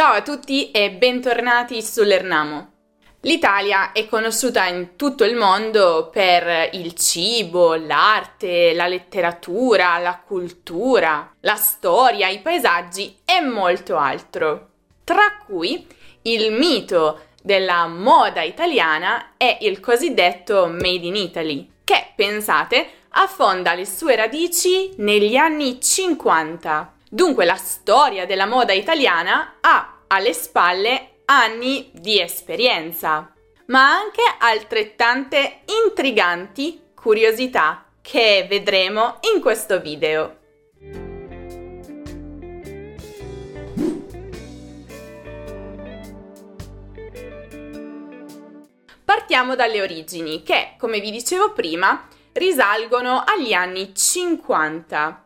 Ciao a tutti e bentornati sull'Ernamo. L'Italia è conosciuta in tutto il mondo per il cibo, l'arte, la letteratura, la cultura, la storia, i paesaggi e molto altro. Tra cui il mito della moda italiana è il cosiddetto Made in Italy, che, pensate, affonda le sue radici negli anni 50. Dunque la storia della moda italiana ha alle spalle anni di esperienza, ma anche altrettante intriganti curiosità che vedremo in questo video. Partiamo dalle origini che, come vi dicevo prima, risalgono agli anni 50.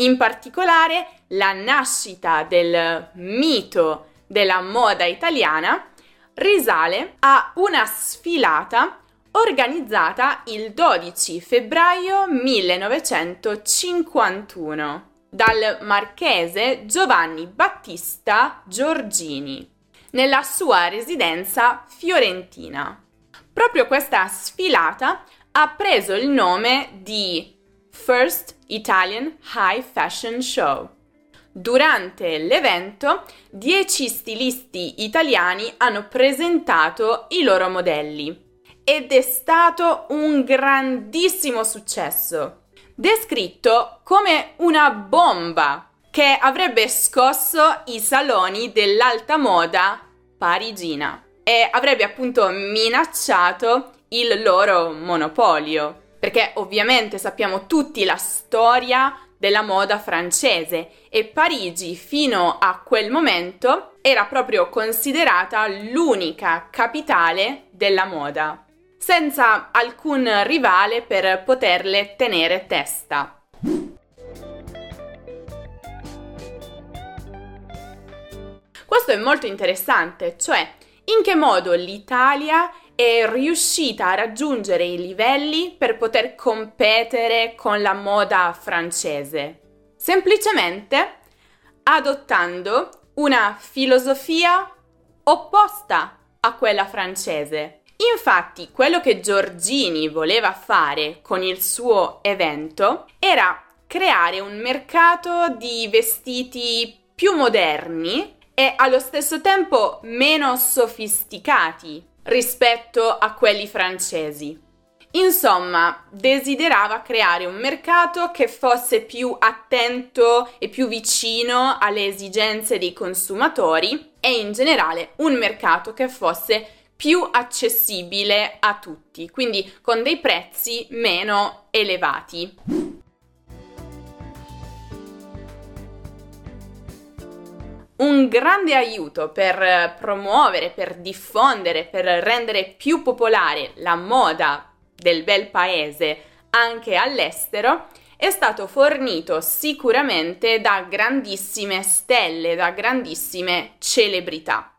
In particolare la nascita del mito della moda italiana risale a una sfilata organizzata il 12 febbraio 1951 dal marchese Giovanni Battista Giorgini nella sua residenza fiorentina. Proprio questa sfilata ha preso il nome di First Italian High Fashion Show Durante l'evento, 10 stilisti italiani hanno presentato i loro modelli ed è stato un grandissimo successo, descritto come una bomba che avrebbe scosso i saloni dell'alta moda parigina e avrebbe appunto minacciato il loro monopolio. Perché ovviamente sappiamo tutti la storia della moda francese e Parigi fino a quel momento era proprio considerata l'unica capitale della moda, senza alcun rivale per poterle tenere testa. Questo è molto interessante, cioè in che modo l'Italia è riuscita a raggiungere i livelli per poter competere con la moda francese, semplicemente adottando una filosofia opposta a quella francese. Infatti, quello che Giorgini voleva fare con il suo evento era creare un mercato di vestiti più moderni e allo stesso tempo meno sofisticati rispetto a quelli francesi. Insomma, desiderava creare un mercato che fosse più attento e più vicino alle esigenze dei consumatori e in generale un mercato che fosse più accessibile a tutti, quindi con dei prezzi meno elevati. Un grande aiuto per promuovere, per diffondere, per rendere più popolare la moda del bel paese anche all'estero è stato fornito sicuramente da grandissime stelle, da grandissime celebrità,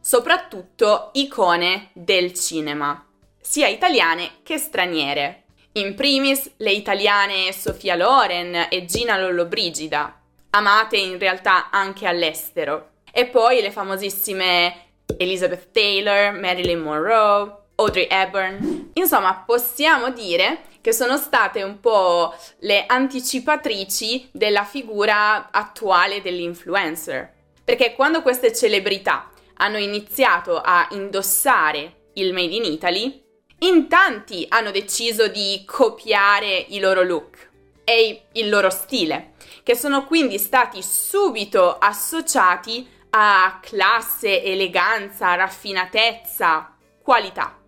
soprattutto icone del cinema, sia italiane che straniere. In primis le italiane Sofia Loren e Gina Lollobrigida, amate in realtà anche all'estero. E poi le famosissime Elizabeth Taylor, Marilyn Monroe, Audrey Hepburn. Insomma, possiamo dire che sono state un po' le anticipatrici della figura attuale dell'influencer. Perché quando queste celebrità hanno iniziato a indossare il Made in Italy, in tanti hanno deciso di copiare i loro look e il loro stile che sono quindi stati subito associati a classe, eleganza, raffinatezza, qualità.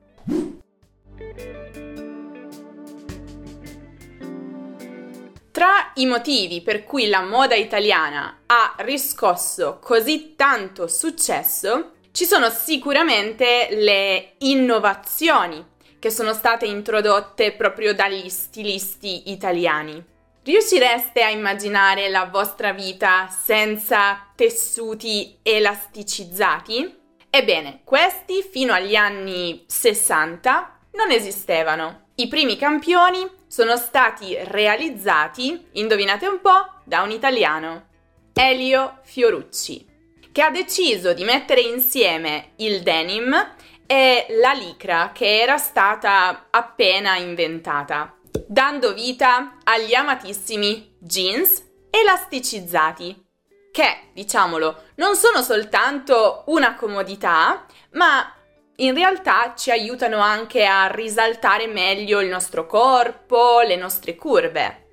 Tra i motivi per cui la moda italiana ha riscosso così tanto successo ci sono sicuramente le innovazioni che sono state introdotte proprio dagli stilisti italiani. Riuscireste a immaginare la vostra vita senza tessuti elasticizzati? Ebbene, questi fino agli anni 60 non esistevano. I primi campioni sono stati realizzati, indovinate un po', da un italiano, Elio Fiorucci, che ha deciso di mettere insieme il denim e la licra che era stata appena inventata, dando vita agli amatissimi jeans elasticizzati, che, diciamolo, non sono soltanto una comodità, ma in realtà ci aiutano anche a risaltare meglio il nostro corpo, le nostre curve.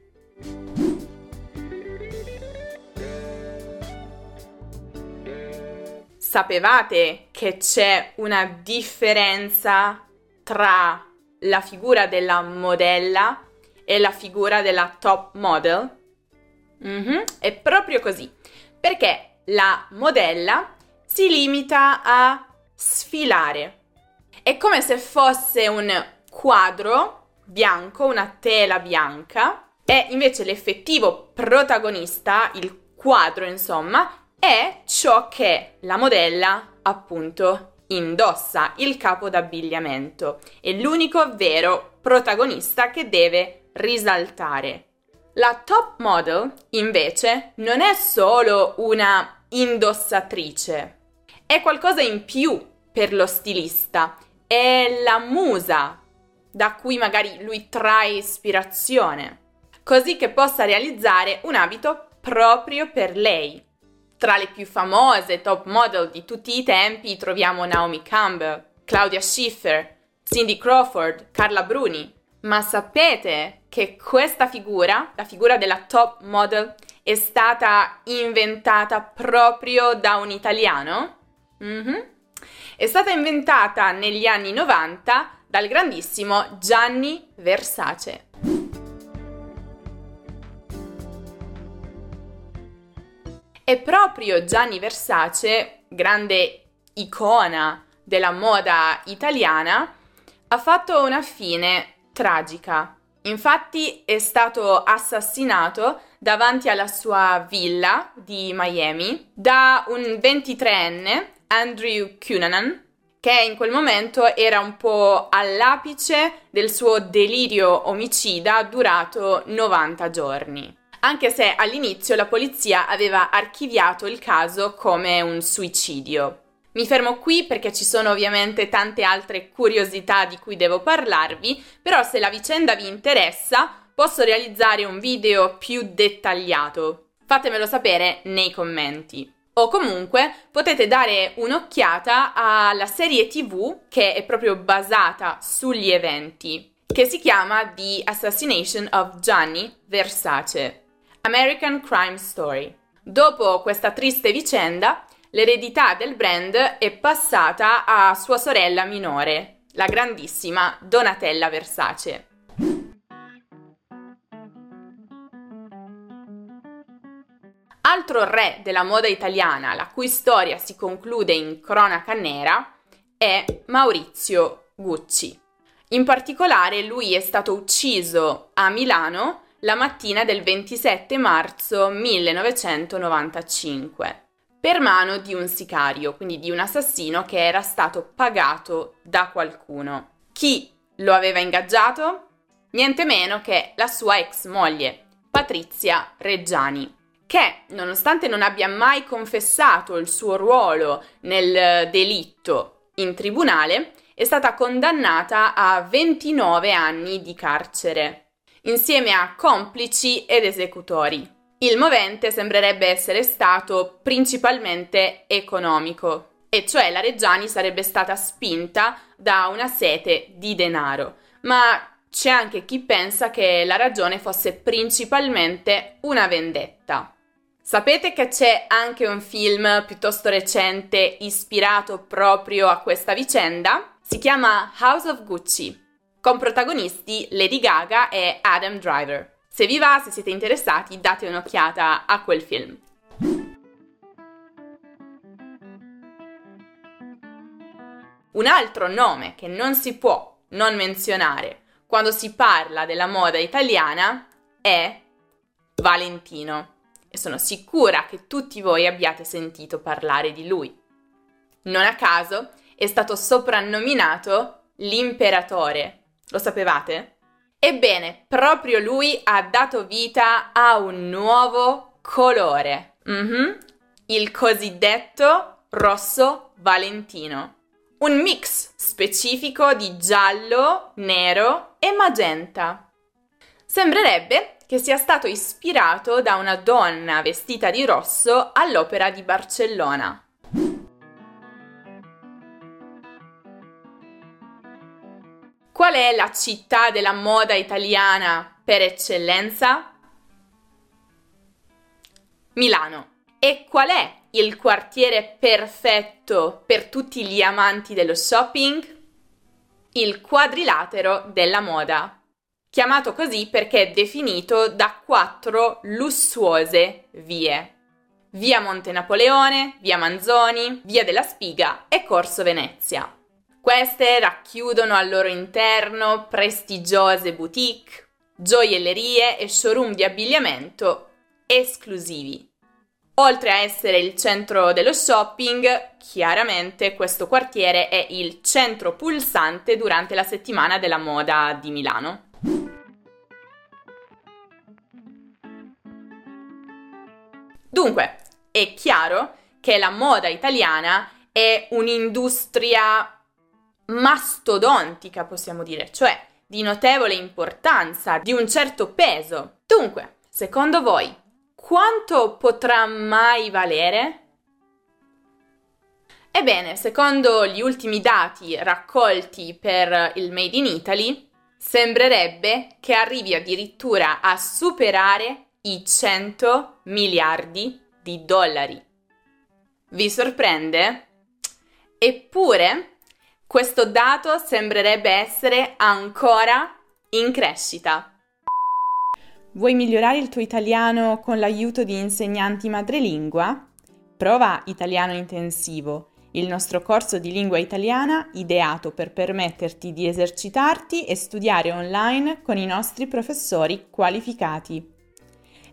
Sapevate che c'è una differenza tra la figura della modella e la figura della top model? Mm-hmm, è proprio così, perché la modella si limita a sfilare. È come se fosse un quadro bianco, una tela bianca, e invece l'effettivo protagonista, il quadro insomma, è ciò che la modella appunto indossa, il capo d'abbigliamento. È l'unico vero protagonista che deve risaltare. La top model invece non è solo una indossatrice, è qualcosa in più per lo stilista, è la musa da cui magari lui trae ispirazione, così che possa realizzare un abito proprio per lei. Tra le più famose top model di tutti i tempi troviamo Naomi Campbell, Claudia Schiffer, Cindy Crawford, Carla Bruni. Ma sapete che questa figura, la figura della top model, è stata inventata proprio da un italiano? Mm-hmm. È stata inventata negli anni 90 dal grandissimo Gianni Versace. E proprio Gianni Versace, grande icona della moda italiana, ha fatto una fine tragica. Infatti è stato assassinato davanti alla sua villa di Miami da un 23enne Andrew Cunanan, che in quel momento era un po' all'apice del suo delirio omicida durato 90 giorni. Anche se all'inizio la polizia aveva archiviato il caso come un suicidio. Mi fermo qui perché ci sono ovviamente tante altre curiosità di cui devo parlarvi, però se la vicenda vi interessa posso realizzare un video più dettagliato. Fatemelo sapere nei commenti. O comunque potete dare un'occhiata alla serie TV che è proprio basata sugli eventi, che si chiama The Assassination of Gianni Versace, American Crime Story. Dopo questa triste vicenda, l'eredità del brand è passata a sua sorella minore, la grandissima Donatella Versace. Altro re della moda italiana, la cui storia si conclude in cronaca nera, è Maurizio Gucci. In particolare lui è stato ucciso a Milano la mattina del 27 marzo 1995 per mano di un sicario, quindi di un assassino che era stato pagato da qualcuno. Chi lo aveva ingaggiato? Niente meno che la sua ex moglie, Patrizia Reggiani che, nonostante non abbia mai confessato il suo ruolo nel delitto in tribunale, è stata condannata a 29 anni di carcere, insieme a complici ed esecutori. Il movente sembrerebbe essere stato principalmente economico, e cioè la Reggiani sarebbe stata spinta da una sete di denaro, ma c'è anche chi pensa che la ragione fosse principalmente una vendetta. Sapete che c'è anche un film piuttosto recente ispirato proprio a questa vicenda? Si chiama House of Gucci, con protagonisti Lady Gaga e Adam Driver. Se vi va, se siete interessati, date un'occhiata a quel film. Un altro nome che non si può non menzionare quando si parla della moda italiana è Valentino e sono sicura che tutti voi abbiate sentito parlare di lui. Non a caso è stato soprannominato l'imperatore. Lo sapevate? Ebbene, proprio lui ha dato vita a un nuovo colore. Mm-hmm. il cosiddetto rosso valentino, un mix specifico di giallo, nero e magenta. Sembrerebbe che sia stato ispirato da una donna vestita di rosso all'Opera di Barcellona. Qual è la città della moda italiana per eccellenza? Milano. E qual è il quartiere perfetto per tutti gli amanti dello shopping? Il quadrilatero della moda, chiamato così perché è definito da quattro lussuose vie. Via Monte Napoleone, Via Manzoni, Via della Spiga e Corso Venezia. Queste racchiudono al loro interno prestigiose boutique, gioiellerie e showroom di abbigliamento esclusivi. Oltre a essere il centro dello shopping, chiaramente questo quartiere è il centro pulsante durante la settimana della moda di Milano. Dunque, è chiaro che la moda italiana è un'industria mastodontica, possiamo dire, cioè di notevole importanza, di un certo peso. Dunque, secondo voi, quanto potrà mai valere? Ebbene, secondo gli ultimi dati raccolti per il Made in Italy, sembrerebbe che arrivi addirittura a superare i 100 miliardi di dollari. Vi sorprende? Eppure, questo dato sembrerebbe essere ancora in crescita. Vuoi migliorare il tuo italiano con l'aiuto di insegnanti madrelingua? Prova Italiano Intensivo, il nostro corso di lingua italiana ideato per permetterti di esercitarti e studiare online con i nostri professori qualificati.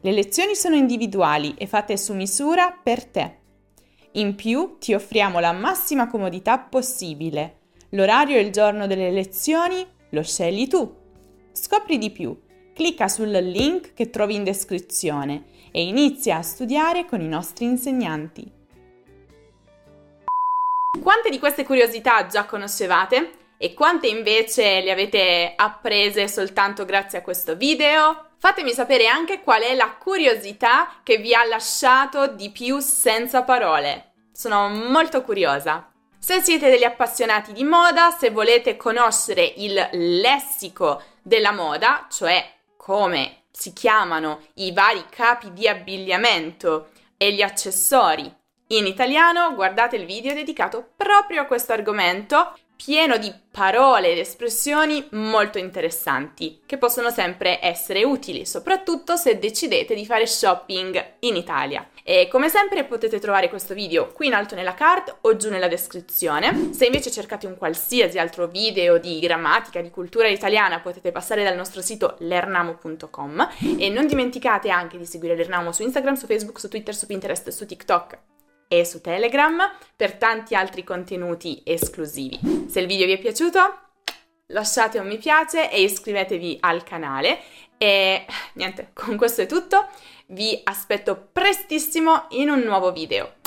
Le lezioni sono individuali e fatte su misura per te. In più ti offriamo la massima comodità possibile. L'orario e il giorno delle lezioni lo scegli tu. Scopri di più Clicca sul link che trovi in descrizione e inizia a studiare con i nostri insegnanti. Quante di queste curiosità già conoscevate? E quante invece le avete apprese soltanto grazie a questo video? Fatemi sapere anche qual è la curiosità che vi ha lasciato di più senza parole. Sono molto curiosa. Se siete degli appassionati di moda, se volete conoscere il lessico della moda, cioè come si chiamano i vari capi di abbigliamento e gli accessori in italiano, guardate il video dedicato proprio a questo argomento, pieno di parole ed espressioni molto interessanti, che possono sempre essere utili, soprattutto se decidete di fare shopping in Italia. E come sempre potete trovare questo video qui in alto nella card o giù nella descrizione. Se invece cercate un qualsiasi altro video di grammatica, di cultura italiana, potete passare dal nostro sito lernamo.com e non dimenticate anche di seguire l'Ernamo su Instagram, su Facebook, su Twitter, su Pinterest, su TikTok e su Telegram per tanti altri contenuti esclusivi. Se il video vi è piaciuto, lasciate un mi piace e iscrivetevi al canale. E niente, con questo è tutto. Vi aspetto prestissimo in un nuovo video.